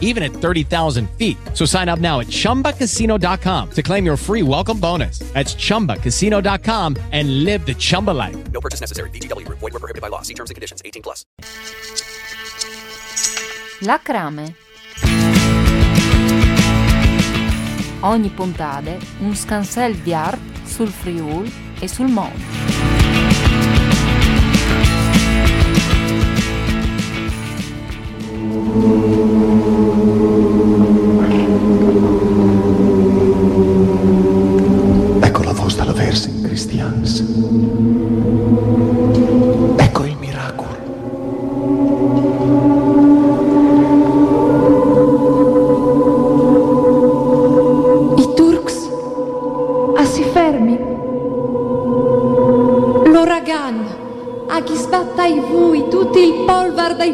even at 30,000 feet. So sign up now at chumbacasino.com to claim your free welcome bonus. That's chumbacasino.com and live the Chumba life. No purchase necessary. VGW Group. Void were prohibited by law. See terms and conditions. 18 plus. La Crame. Ogni puntata un scansel di art sul Friul e sul mondo. Ecco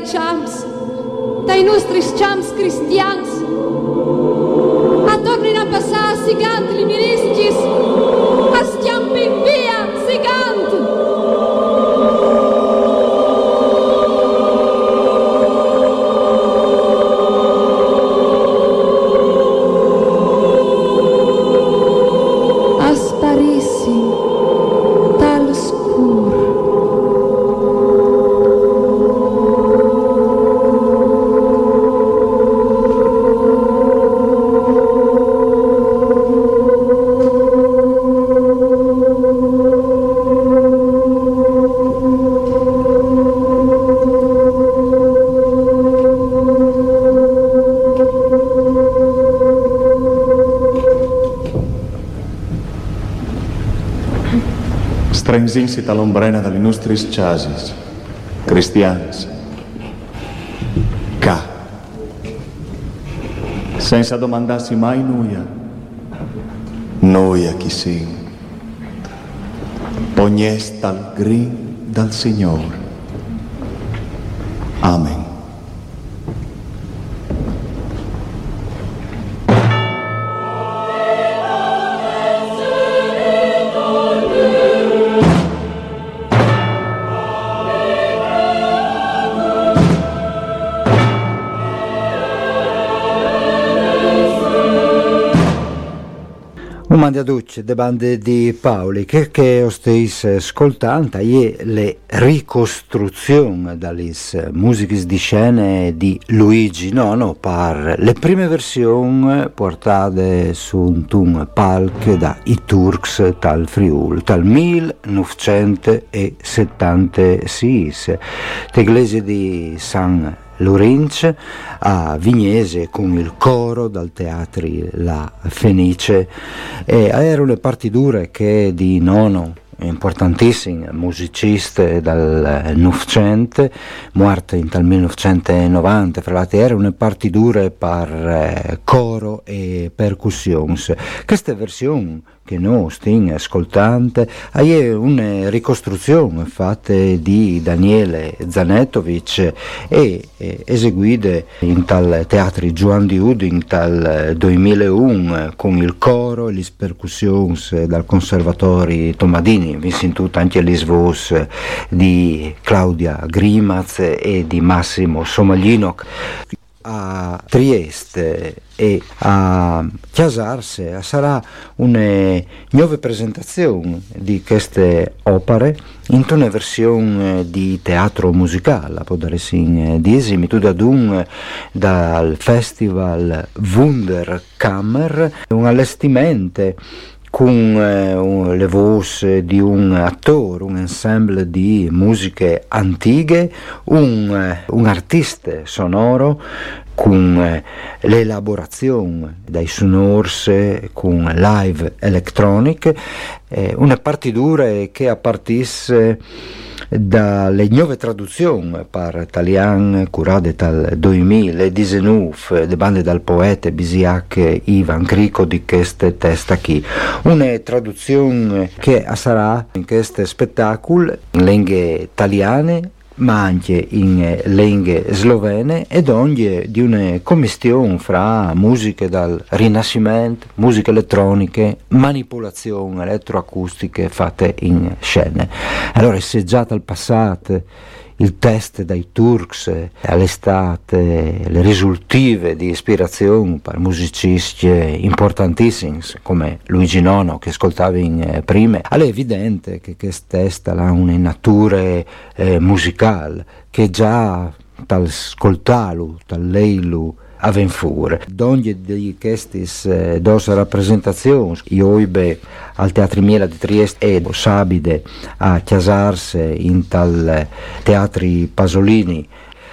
polvar dai champs, dai nostri champs cristians. A Strenzins all'ombrena dalle nostris chasis. Cristians. Ca. Senza domandarsi mai nuia. Noia chi sin. Pognesta al grin dal Signore. Un mandiaducci de bande di Paoli che, che ostais ascoltando è le ricostruzioni dalle musiche di scene di Luigi Nono per le prime versioni portate su un tun palc da i Turks tal Friul tal 1976 l'iglesia di San Lorenz a Vignese con il coro dal teatri La Fenice e erano le partiture che di Nono importantissime musiciste dal Novecento, morte tal 1990, fra l'altro erano partiture per eh, coro e percussions. Queste versioni che noi stiamo ascoltando è una ricostruzione fatta di Daniele Zanetovic e eseguite in tal teatri Juan di Udin tal 2001 con il coro e le percussions dal conservatori Tomadini vi sentite anche le voci di Claudia Grimaz e di Massimo Somaglino a Trieste e a Chiasarse sarà una nuova presentazione di queste opere in una versione di teatro musicale, può dare in di esimitud ad un dal festival Wunderkammer, un allestimento con eh, le voci di un attore, un ensemble di musiche antiche, un, eh, un artista sonoro con eh, l'elaborazione dai sonors, con live electronic, eh, una partitura che appartisse dalle nuove traduzioni per italiano curate dal 2019 le bande dal poeta Bisiac Ivan Crico di queste testa qui una traduzione che sarà in questo spettacolo in lingue italiane ma anche in lingue slovene ed ogni di una commistione fra musiche dal Rinascimento, musiche elettroniche, manipolazioni elettroacustiche fatte in scene. Allora, se già dal passato il test dai Turks all'estate, le risultive di ispirazione per musicisti importantissimi come Luigi Nono che ascoltavi eh, prima, è evidente che questo test ha una natura eh, musicale che già tal ascoltarlo, tal leilu, avventure. D'ogni di queste eh, dos rappresentazioni, io ibe al Teatro Miela di Trieste e Sabide a chiasarse in tal teatri Pasolini,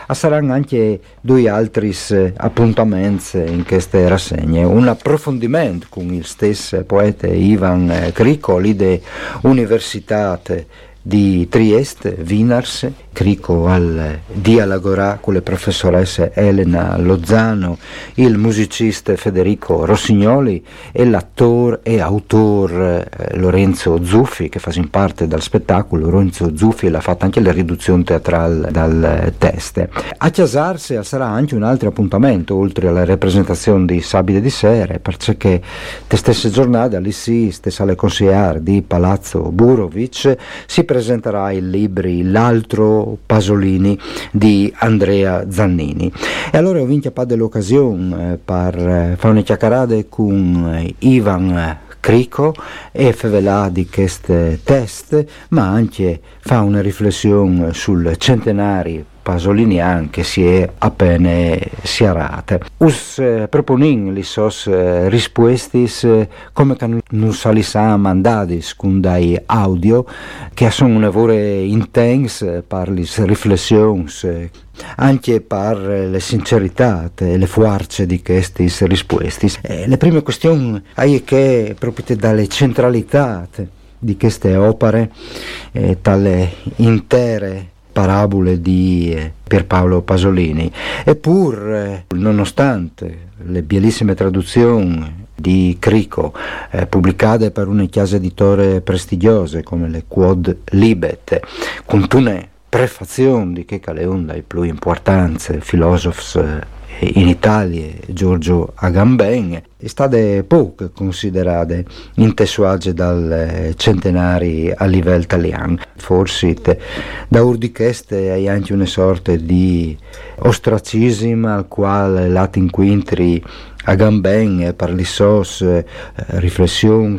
a saranno anche due altri eh, appuntamenti in queste rassegne. Un approfondimento con il stesso poeta Ivan Cricoli de Università di Trieste, Vinars, Crico al dialogorà con le professoresse Elena Lozano, il musicista Federico Rossignoli e l'attore e autore eh, Lorenzo Zuffi che fa parte del spettacolo. Lorenzo Zuffi l'ha fatta anche la riduzione teatrale dal teste. A Chiasarse sarà anche un altro appuntamento oltre alla rappresentazione di Sabide di Sere perché le stesse giornate all'ISI, stessa alle consigliere di Palazzo Burovic si presenterà i libri L'altro Pasolini di Andrea Zannini. E allora ho vinto l'occasione eh, per eh, fare una chiacchierata con eh, Ivan Crico e favelà di queste test, ma anche fa una riflessione sul centenario pasolinian che si è appena siarate. Us eh, proponin li sos eh, rispuestis eh, come che non salissa mandadis con dai audio che sono un lavoro intenso per le riflessioni anche per le sincerità e le forze di questi risposti. Eh, le prime questioni è che proprio dalle centralità di queste opere, eh, tale intere parabole di eh, Pierpaolo Pasolini. Eppure, nonostante le bellissime traduzioni di Crico, eh, pubblicate per una chiesa editore prestigiose come le Quod Libet, con una prefazione di che una delle più importanti filosofi eh, in Italia Giorgio Agamben è stata poco considerata in tessuage dal centenari a livello italiano. Forse da urdicheste hai anche una sorta di ostracismo al quale latin quintri Agamben per le sos eh, riflessioni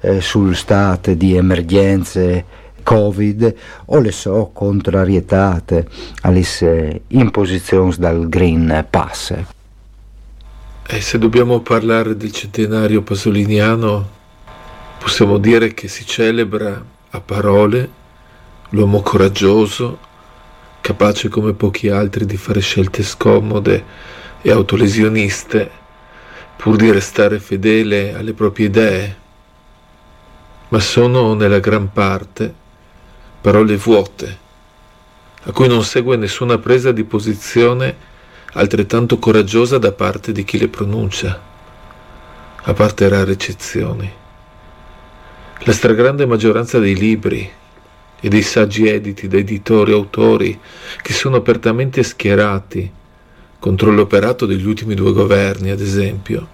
eh, sul stato di emergenze Covid o le so contrarietate alle imposizioni dal Green Pass. E se dobbiamo parlare del centenario pasoliniano, possiamo dire che si celebra a parole l'uomo coraggioso, capace come pochi altri di fare scelte scomode e autolesioniste, pur di restare fedele alle proprie idee, ma sono nella gran parte parole vuote, a cui non segue nessuna presa di posizione altrettanto coraggiosa da parte di chi le pronuncia, a parte rare eccezioni. La stragrande maggioranza dei libri e dei saggi editi da editori e autori che sono apertamente schierati contro l'operato degli ultimi due governi, ad esempio,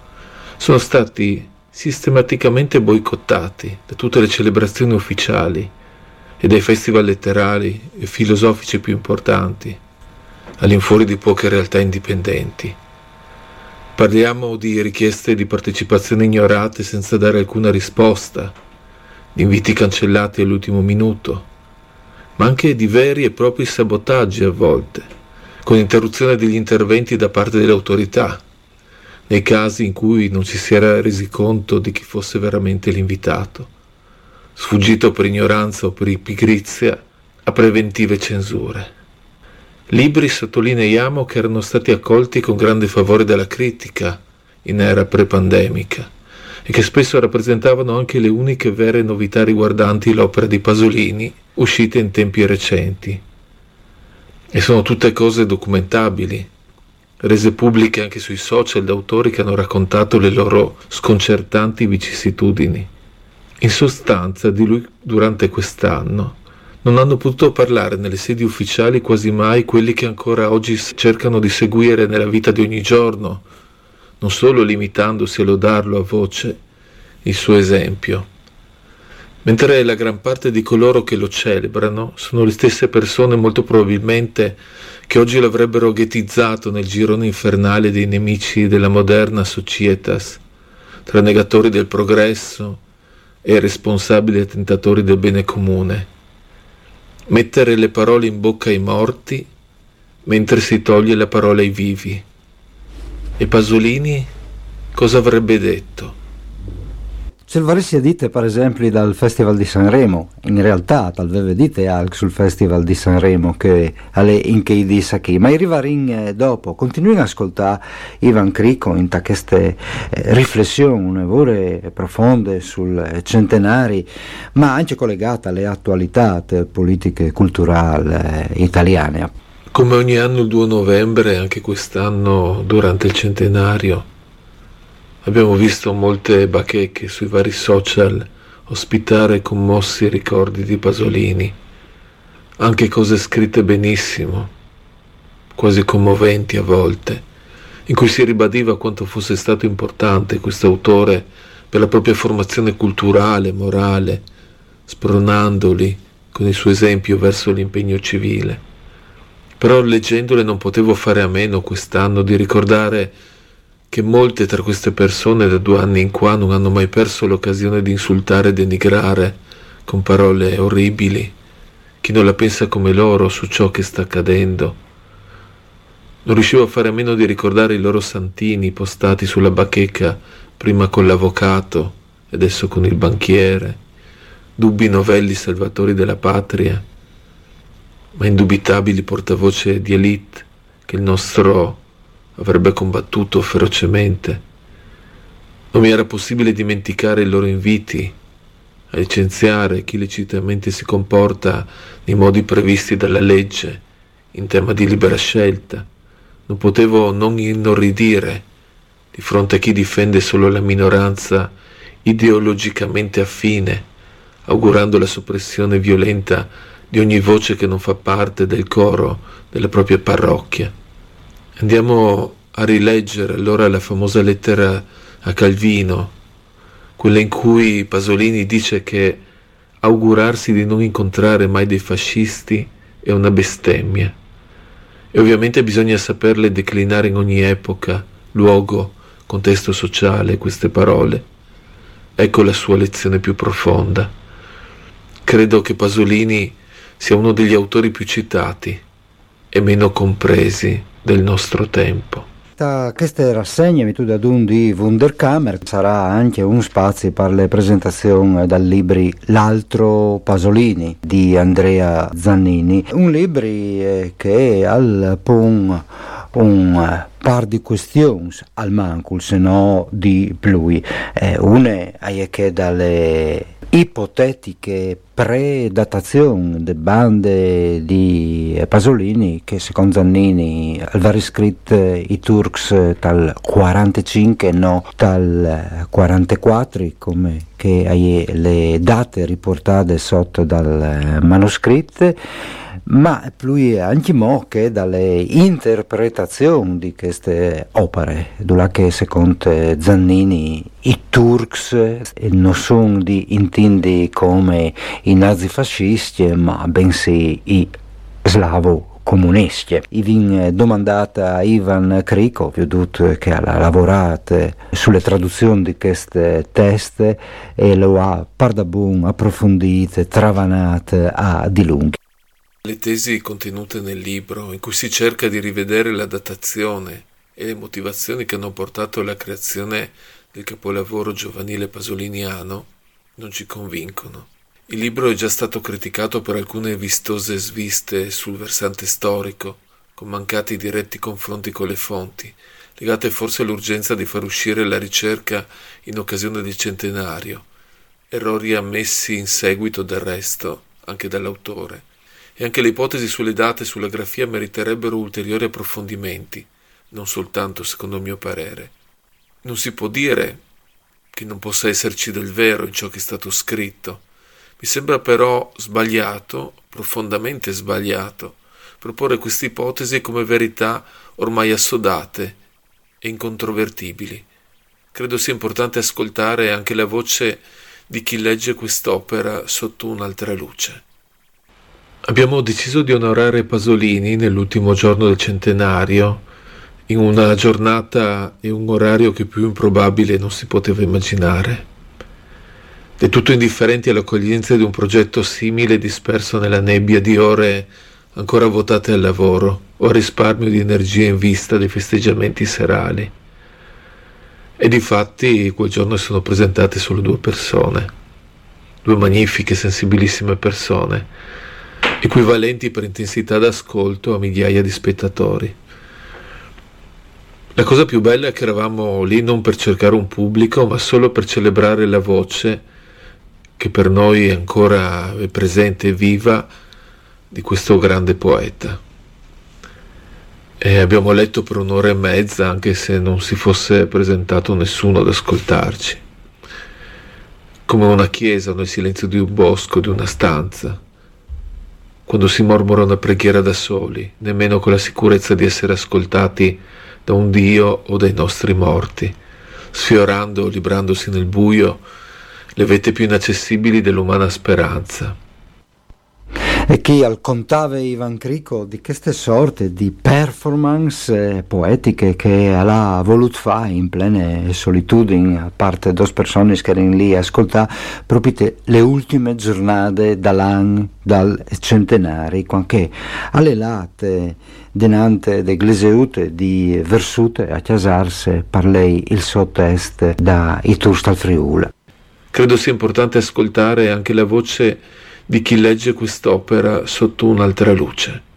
sono stati sistematicamente boicottati da tutte le celebrazioni ufficiali e dai festival letterari e filosofici più importanti, all'infuori di poche realtà indipendenti. Parliamo di richieste di partecipazione ignorate senza dare alcuna risposta, di inviti cancellati all'ultimo minuto, ma anche di veri e propri sabotaggi a volte, con interruzione degli interventi da parte delle autorità, nei casi in cui non ci si era resi conto di chi fosse veramente l'invitato sfuggito per ignoranza o per pigrizia a preventive censure. Libri sottolineiamo che erano stati accolti con grande favore dalla critica in era pre-pandemica e che spesso rappresentavano anche le uniche vere novità riguardanti l'opera di Pasolini uscite in tempi recenti. E sono tutte cose documentabili, rese pubbliche anche sui social da autori che hanno raccontato le loro sconcertanti vicissitudini. In sostanza di lui durante quest'anno Non hanno potuto parlare nelle sedi ufficiali quasi mai quelli che ancora oggi cercano di seguire nella vita di ogni giorno, non solo limitandosi a lodarlo a voce, il suo esempio. Mentre la gran parte di coloro che lo celebrano sono le stesse persone molto probabilmente che oggi l'avrebbero ghettizzato nel girone infernale dei nemici della moderna societas, tra negatori del progresso e responsabili attentatori del bene comune. Mettere le parole in bocca ai morti mentre si toglie la parola ai vivi. E Pasolini cosa avrebbe detto? Se varesse dite per esempio dal Festival di Sanremo, in realtà talvez dite anche sul Festival di Sanremo che alle in che disse qui, ma arrivare in eh, dopo, continuino ad ascoltare Ivan Crico in queste eh, riflessioni vere profonde sul eh, centenari, ma anche collegate alle attualità politiche e culturali italiane. Come ogni anno il 2 novembre, anche quest'anno durante il centenario, Abbiamo visto molte bacheche sui vari social ospitare commossi ricordi di Pasolini, anche cose scritte benissimo, quasi commoventi a volte, in cui si ribadiva quanto fosse stato importante questo autore per la propria formazione culturale, morale, spronandoli con il suo esempio verso l'impegno civile. Però leggendole non potevo fare a meno quest'anno di ricordare che molte tra queste persone da due anni in qua non hanno mai perso l'occasione di insultare e denigrare con parole orribili. Chi non la pensa come loro su ciò che sta accadendo. Non riuscivo a fare a meno di ricordare i loro santini postati sulla bacheca, prima con l'avvocato e adesso con il banchiere, dubbi novelli salvatori della patria, ma indubitabili portavoce di elite che il nostro avrebbe combattuto ferocemente. Non mi era possibile dimenticare i loro inviti a licenziare chi lecitamente si comporta nei modi previsti dalla legge in tema di libera scelta. Non potevo non inorridire di fronte a chi difende solo la minoranza ideologicamente affine, augurando la soppressione violenta di ogni voce che non fa parte del coro della propria parrocchia. Andiamo a rileggere allora la famosa lettera a Calvino, quella in cui Pasolini dice che augurarsi di non incontrare mai dei fascisti è una bestemmia. E ovviamente bisogna saperle declinare in ogni epoca, luogo, contesto sociale queste parole. Ecco la sua lezione più profonda. Credo che Pasolini sia uno degli autori più citati e meno compresi del nostro tempo. Queste rassegne mituda d'un di Wunderkammer sarà anche un spazio per le presentazioni dal libro L'altro Pasolini di Andrea Zannini, un libro eh, che al pon un eh, par di questioni al mancul, se no di più. Eh, una è che dalle ipotetiche predatazioni delle bande di Pasolini che secondo Zannini aveva scritto i Turks dal 45 no dal 44 come che le date riportate sotto dal manoscritto ma lui anche mo che dalle interpretazioni di queste opere, che secondo Zannini i Turks non sono intindi come i nazifascisti, ma bensì i slavo comunisti. I vin domandata a Ivan Kriko, veduto che ha lavorato sulle traduzioni di queste teste e lo ha pardabun approfondite, travanate a di lunghi. Le tesi contenute nel libro, in cui si cerca di rivedere la datazione e le motivazioni che hanno portato alla creazione del capolavoro giovanile pasoliniano, non ci convincono. Il libro è già stato criticato per alcune vistose sviste sul versante storico, con mancati diretti confronti con le fonti, legate forse all'urgenza di far uscire la ricerca in occasione del centenario, errori ammessi in seguito del resto anche dall'autore e anche le ipotesi sulle date e sulla grafia meriterebbero ulteriori approfondimenti, non soltanto secondo il mio parere. Non si può dire che non possa esserci del vero in ciò che è stato scritto, Mi sembra però sbagliato, profondamente sbagliato, proporre queste ipotesi come verità ormai assodate e incontrovertibili. Credo sia importante ascoltare anche la voce di chi legge quest'opera sotto un'altra luce. Abbiamo deciso di onorare Pasolini nell'ultimo giorno del centenario, in una giornata e un orario che più improbabile non si poteva immaginare. Del tutto indifferenti all'accoglienza di un progetto simile disperso nella nebbia di ore ancora votate al lavoro o al risparmio di energia in vista dei festeggiamenti serali. E difatti quel giorno sono presentate solo due persone, due magnifiche, sensibilissime persone equivalenti per intensità d'ascolto a migliaia di spettatori. La cosa più bella è che eravamo lì non per cercare un pubblico, ma solo per celebrare la voce che per noi è ancora presente e viva di questo grande poeta. E abbiamo letto per un'ora e mezza, anche se non si fosse presentato nessuno ad ascoltarci. Come una chiesa nel silenzio di un bosco, di una stanza quando si mormora una preghiera da soli, nemmeno con la sicurezza di essere ascoltati da un Dio o dai nostri morti, sfiorando librandosi nel buio le vette più inaccessibili dell'umana speranza. E chi alcontava Ivan Crico di queste sorte di performance eh, poetiche che ha voluto fare in plena solitudine, a parte due persone che erano lì a ascoltare, proprio le ultime giornate dall'anno, dal centenari, quando alle latte denante de gleseute di versute a chiasarse per lei il suo test da Itursta al Friuli. Credo sia importante ascoltare anche la voce di chi legge quest'opera sotto un'altra luce.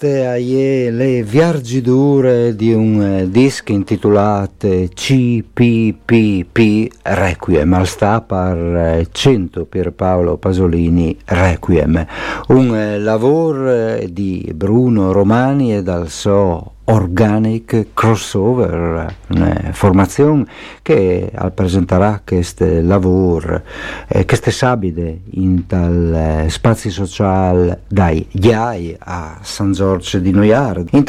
Queste sono le viaggiature di un eh, disco intitolato CPPP Requiem, al sta per 100 Pierpaolo Pasolini Requiem, un eh, lavoro eh, di Bruno Romani e dal suo Organic Crossover, una formazione che presenterà questo lavoro, eh, queste sabide in tal eh, spazio sociale dai Iai a San Giorgio di Noiar. In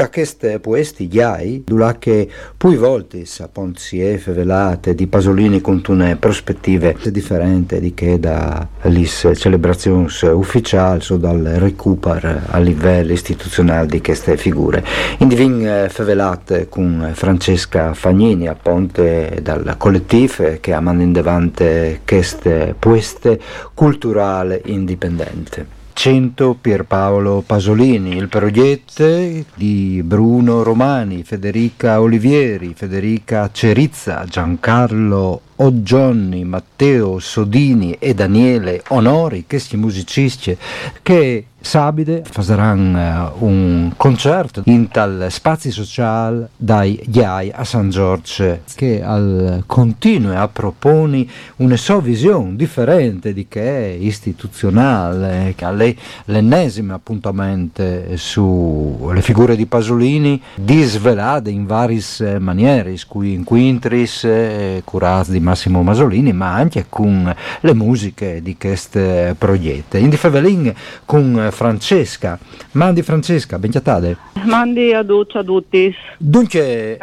questi Iai, che poi volte a Ponzie velate di Pasolini con una prospettive differenti di che da le celebrazioni ufficiali o dal recupero a livello istituzionale di queste figure. In eh, favelate con Francesca Fagnini a ponte dal collettivo che ha mandato in davanti queste pueste culturale indipendente. 100 Pierpaolo Pasolini, il progetto di Bruno Romani, Federica Olivieri, Federica Cerizza, Giancarlo Oggionni, Matteo Sodini e Daniele Onori, questi musicisti che Sabide faranno uh, un concerto in tal spazio sociale dai Iai a San Giorgio che al continua a proponi una sua visione differente di che è istituzionale, che ha l'ennesimo appuntamento sulle figure di Pasolini disvelate in varie maniere, qui in Quintris, eh, curati di Massimo Masolini, ma anche con le musiche di queste proiette. In Fevelin con Francesca. Mandi Francesca, benchiatade. Mandi a tutti, a tutti. Dunque,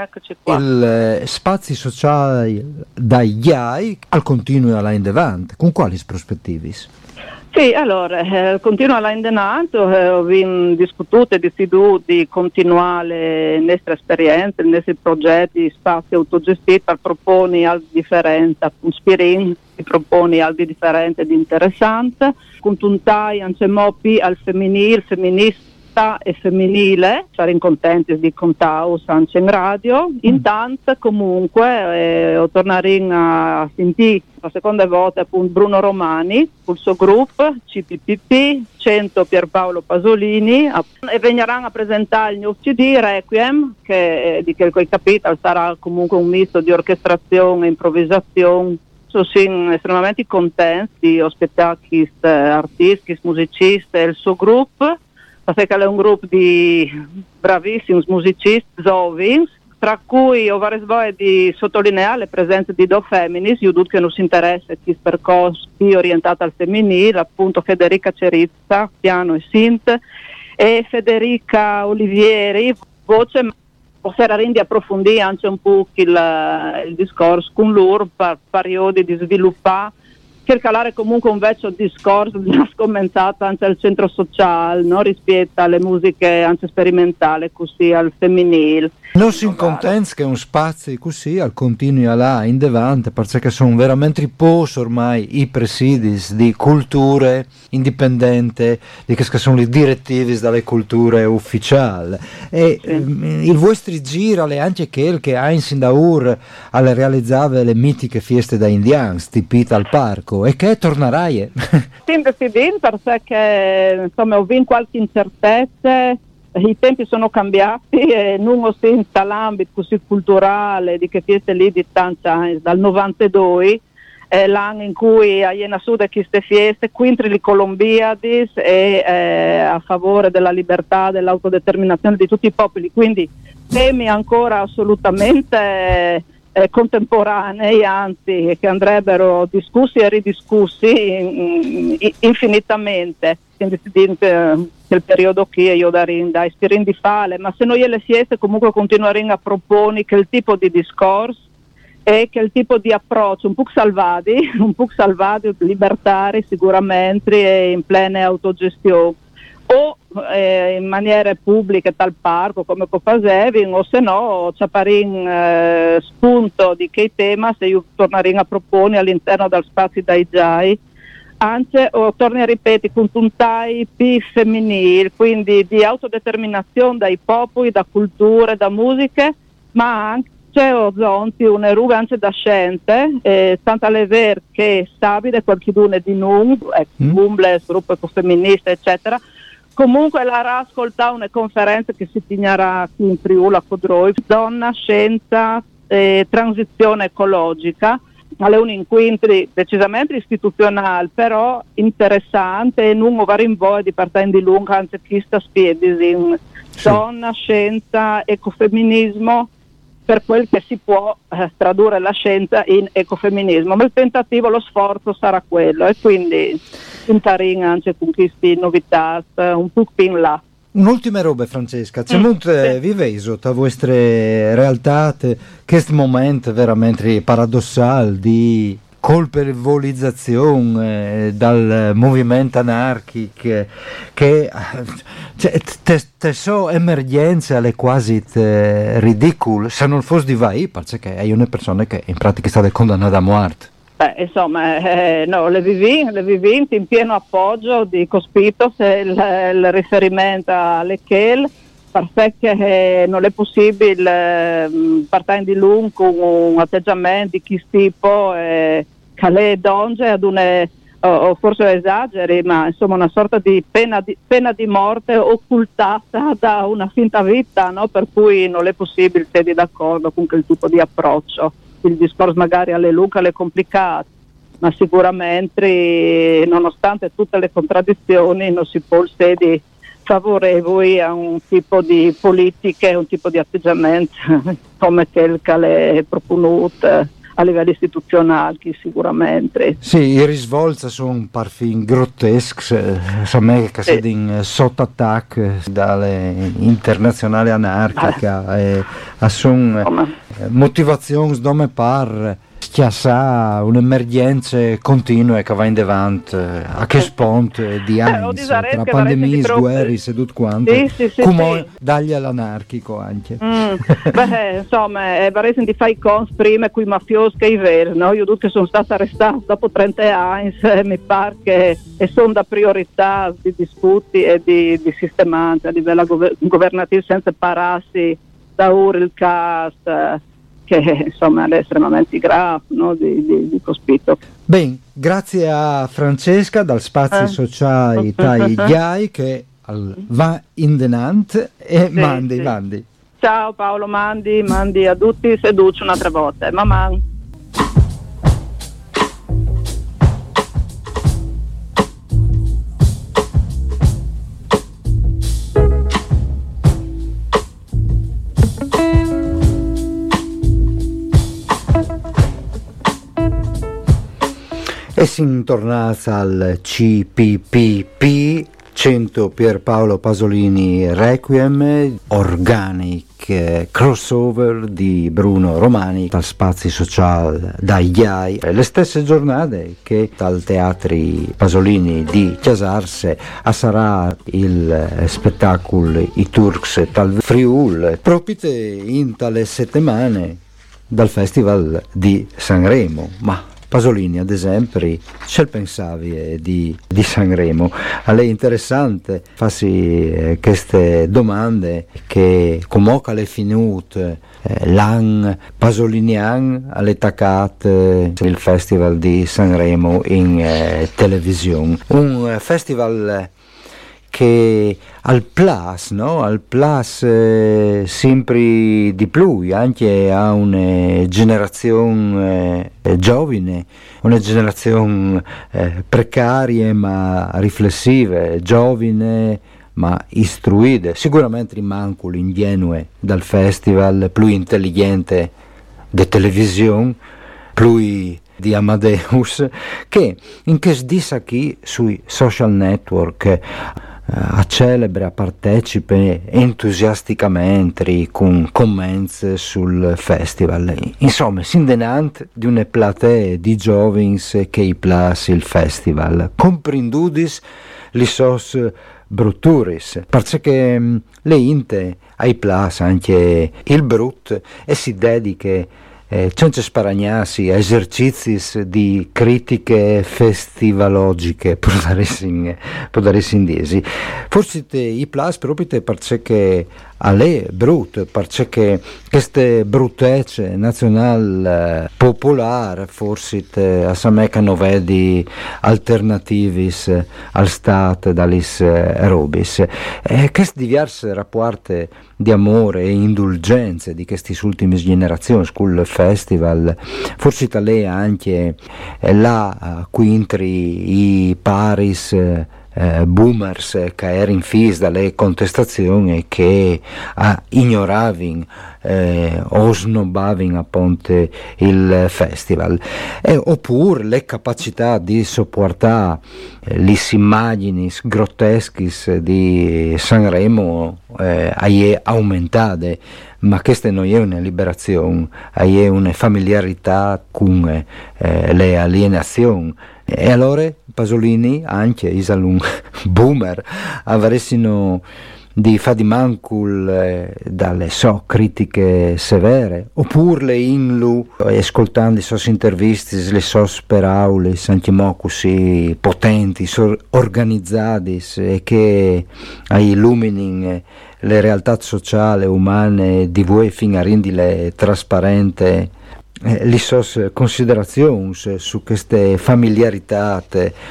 il eh, spazio sociale dai IAI al continuo alla in devant, con quali prospettivi? Sì, allora, eh, continua l'indenato, eh, ho discusso e deciso di continuare le nostre esperienze, i nostri progetti, spazi autogestiti per proporre altre differenze, spirin, si propone altre differenze di interessante, con un taglio anche mopi al femminile, femminista e femminile, saremo contenti di contare anche in radio. Mm. Intanto comunque eh, torneremo a sentire la seconda volta appunto Bruno Romani, il suo gruppo CPPP, 100 Pierpaolo Pasolini e verranno a presentare il mio CD Requiem che eh, di che il capitolo sarà comunque un misto di orchestrazione e improvvisazione sono estremamente contenti di ospitare questi artisti, musicisti e il suo gruppo perché è un gruppo di bravissimi musicisti giovani, tra cui ho vorrei di sottolineare la presenza di due femmine, io che non si interessa questo percorso più orientato al femminile, appunto Federica Cerizza, piano e synth, e Federica Olivieri, voce per di approfondire anche un po' il, il discorso con loro per periodi di sviluppare calare comunque un vecchio discorso già scommensato anche al centro sociale no? rispetto alle musiche anche sperimentali così al femminile non si contenti che un spazio così al continuo là in davanti perché sono veramente pochi ormai i presidi di culture indipendenti di che sono le direttive dalle culture ufficiali e sì. Ehm, il vostro giro è anche quel che Einstein da Ur alle realizzava le mitiche feste da indiani stipite al parco e che tornerai? Sì, Presidente, perché insomma, ho vinto qualche incertezza, i tempi sono cambiati e non ho senza l'ambito così culturale di che feste lì di tanti anni, dal 92, è l'anno in cui a Iena Sud queste feste, quintri le Colombiadis e eh, a favore della libertà, dell'autodeterminazione di tutti i popoli, quindi temi ancora assolutamente eh, contemporanei, anzi che andrebbero discussi e ridiscussi in, infinitamente. Quindi si periodo che io da rinda, ispirin di fale, ma se noi le siete comunque continueremo a proporre che il tipo di discorso e che il tipo di approccio un po' salvati, un po' salvati, libertari sicuramente e in plena autogestione o eh, in maniera pubblica tal parco come facevi o se no c'aparin eh, spunto di che tema se io tornerò a proporre all'interno del spazio dai giai anche o torni a ripetere con un type femminile quindi di autodeterminazione dai popoli da culture da musiche ma anche orizzonti un'eruga anche da scienze, eh, tanto alle ver che stabile qualcuno di noi, ecco, mm. Bumbles, gruppo femminista, eccetera, Comunque la ascoltato una conferenza che si terrà qui in Friuli a Codroi, Donna, Scienza e Transizione Ecologica. È un incontro decisamente istituzionale, però interessante e non va in voi di partire di lungo, anzi chi sta spiedisi donna, scienza, ecofemminismo, per quel che si può eh, tradurre la scienza in ecofemminismo, ma il tentativo, lo sforzo sarà quello e quindi in anche con queste novità un po' più in là. Un'ultima roba Francesca, c'è mm, molto sì. viveso tra vostre realtà questo momento veramente paradossale di colpevolizzazione eh, dal movimento anarchico che cioè, te, te so emergenze alle quasi ridicole se non fosse di vai perché è una persona che in pratica è stata condannata a morte Beh, insomma, eh, no, le Vivinte in pieno appoggio di Cospitos il, il riferimento alle Chel perché eh, non è possibile eh, partire di lungo un atteggiamento di questo tipo eh, che le donge ad una o forse esageri, ma insomma una sorta di pena di, pena di morte occultata da una finta vita, no? per cui non è possibile essere d'accordo con quel tipo di approccio il discorso magari alle lunghe è complicato, ma sicuramente nonostante tutte le contraddizioni non si può essere favorevoli a un tipo di politiche, un tipo di atteggiamento come quel che è proponuto a livello istituzionale sicuramente. Sì, i risvolti sono parfin grotteschi, insomma che sì. in sotto attacco dalle internazionali anarchiche ah. e sono motivazioni come par schiassà un'emergenza continua che va in davanti eh, a che spont di Eh, anni, disarete tra pandemie, di guerre e tutto quanto, Sì, sì, sì, come sì. dagli all'anarchico anche. Mm, beh, insomma, eh, varese di fai cons prima qui mafiosi che i veri, no? Io che sono stata arrestata dopo 30 anni, eh, mi pare che e sono da priorità di disputi e di, di sistemanza a livello gover- governativo senza pararsi da ora il cast, eh, che insomma è estremamente grave, no? Di, di, di cospito. Bene, grazie a Francesca dal Spazio Eh. Sociale Tai Ghiai che al- va in denant e Sì, mandi, sì. mandi. Ciao Paolo, mandi, mandi a tutti seduci un'altra volta. Mamma. E si tornata al CPPP 100 Pierpaolo Pasolini Requiem Organic eh, crossover di Bruno Romani dal Spazi Social da IAI le stesse giornate che dal Teatri Pasolini di Chiasarse a sarà il eh, spettacolo I Turks dal Friul proprio in tale settimane dal Festival di Sanremo, ma Pasolini ad esempio, ce il pensavi eh, di, di Sanremo? A lei è interessante farsi eh, queste domande che come le finute eh, l'an pasolinian alle taccate il Festival di Sanremo in eh, televisione. Un eh, festival eh, che al plus, no? al plus eh, sempre di più, anche a una generazione eh, giovane, una generazione eh, precaria ma riflessiva, giovane ma istruita, sicuramente manco l'ingenue dal festival, più intelligente di televisione, più di Amadeus, che in che disse qui sui social network a celebra, partecipe entusiasticamente con commenti sul festival. Insomma, sindenant di una platea di giovani che i plus il festival, comprendudis li sos brutturis, perché mm, le inte ai plus anche il brut e si dedica eh, senza sparagnarsi esercizi di critiche festivalogiche, per dare in, per. Forse i plus proprio perché a lei brut, perché queste bruttezze nazional eh, popolare forse a Sameca non vedi alternativis eh, al stat dalis eh, robis. E queste diverse rapporti di amore e indulgenze di queste ultime generazioni sul festival, forse da lei anche eh, là eh, qui intri i paris eh, boomers che erano in fis dalle contestazioni che ah, ignoravano eh, o snobbavano appunto il festival. E, oppure le capacità di sopportare eh, le immagini grottesche di Sanremo eh, aumentate ma questa non è una liberazione è una familiarità con eh, le alienazioni e allora Pasolini, anche Isalun boomer, avressero di fare di mancul eh, dalle so critiche severe, oppure le inlu, eh, ascoltando le sue interviste, le sue speraule, anche mo così potenti, so organizzati e che illuminin le realtà sociali umane di voi fino a rendile trasparente eh, le sue considerazioni su queste familiarità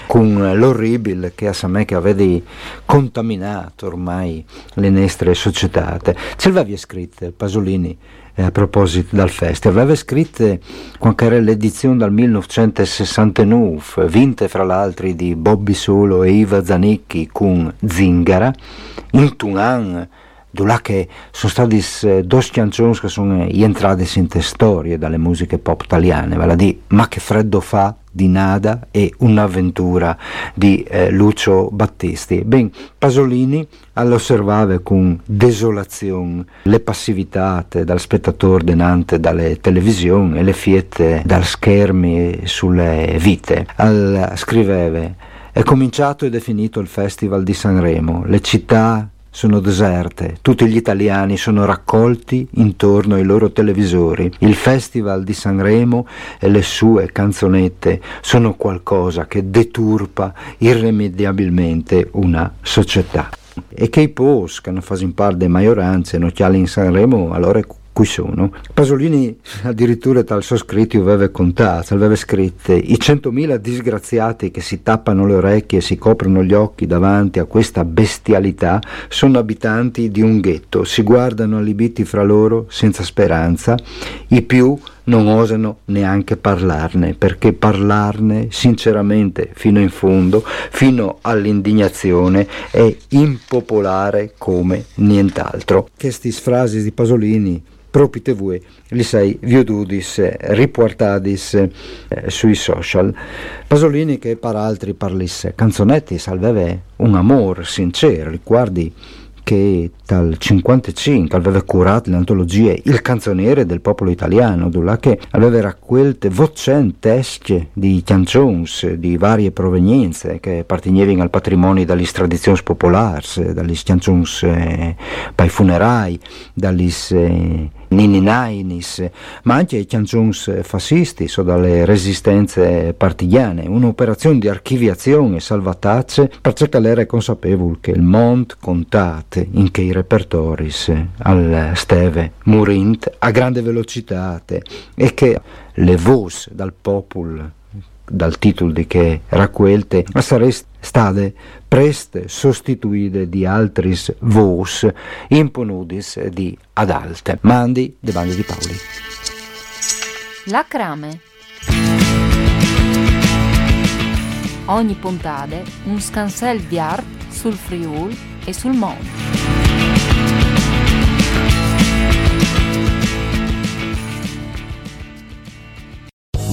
con l'orribile che a me che avete contaminato ormai le nostre società. Ce l'aveva scritto Pasolini eh, a proposito dal festival, aveva scritto quando era l'edizione dal 1969, vinte fra l'altro di Bobby Solo e Iva Zanicchi con Zingara, in Tunan là che sono stati eh, due canzoni che sono entrate in storie dalle musiche pop italiane, vale a dire Ma che freddo fa di Nada e Un'avventura di eh, Lucio Battisti. Ben, Pasolini all'osservava con desolazione le passività dal spettatore denante dalle televisioni e le fiette dal schermi sulle vite. Al, scriveva è cominciato e definito il Festival di Sanremo, le città sono deserte, tutti gli italiani sono raccolti intorno ai loro televisori. Il Festival di Sanremo e le sue canzonette sono qualcosa che deturpa irrimediabilmente una società. E che i post che fatto in parte delle maggioranze, non in Sanremo, allora cui sono. Pasolini addirittura tal sottoscritto aveva contato, aveva scritto i centomila disgraziati che si tappano le orecchie e si coprono gli occhi davanti a questa bestialità sono abitanti di un ghetto, si guardano allibiti fra loro senza speranza, i più non osano neanche parlarne, perché parlarne sinceramente fino in fondo, fino all'indignazione, è impopolare come nient'altro. Queste frasi di Pasolini propite voi li sei viududis, riportadis eh, sui social. Pasolini che per altri parlisse canzonetti salveve un amore sincero, guardi che dal 1955 aveva curato le antologie Il canzoniere del popolo italiano, dove che aveva raccolte vocen di canzoni di varie provenienze che appartenevano al patrimonio dalle tradizioni popolari, dalle canzoni eh, per i funerali, dalle eh, Nini Nainis, ma anche i canzoni fascisti o dalle resistenze partigiane, un'operazione di archiviazione e salvataggio perché l'era consapevole che il mondo contate in che i repertori al steve murint a grande velocità e che le voci dal popolo dal titolo di che raccolte sareste state preste sostituite di altris vos imponudis di adalte. Mandi de bandi di Paoli. La crame. Ogni puntade un scansel di art sul Friul e sul mondo.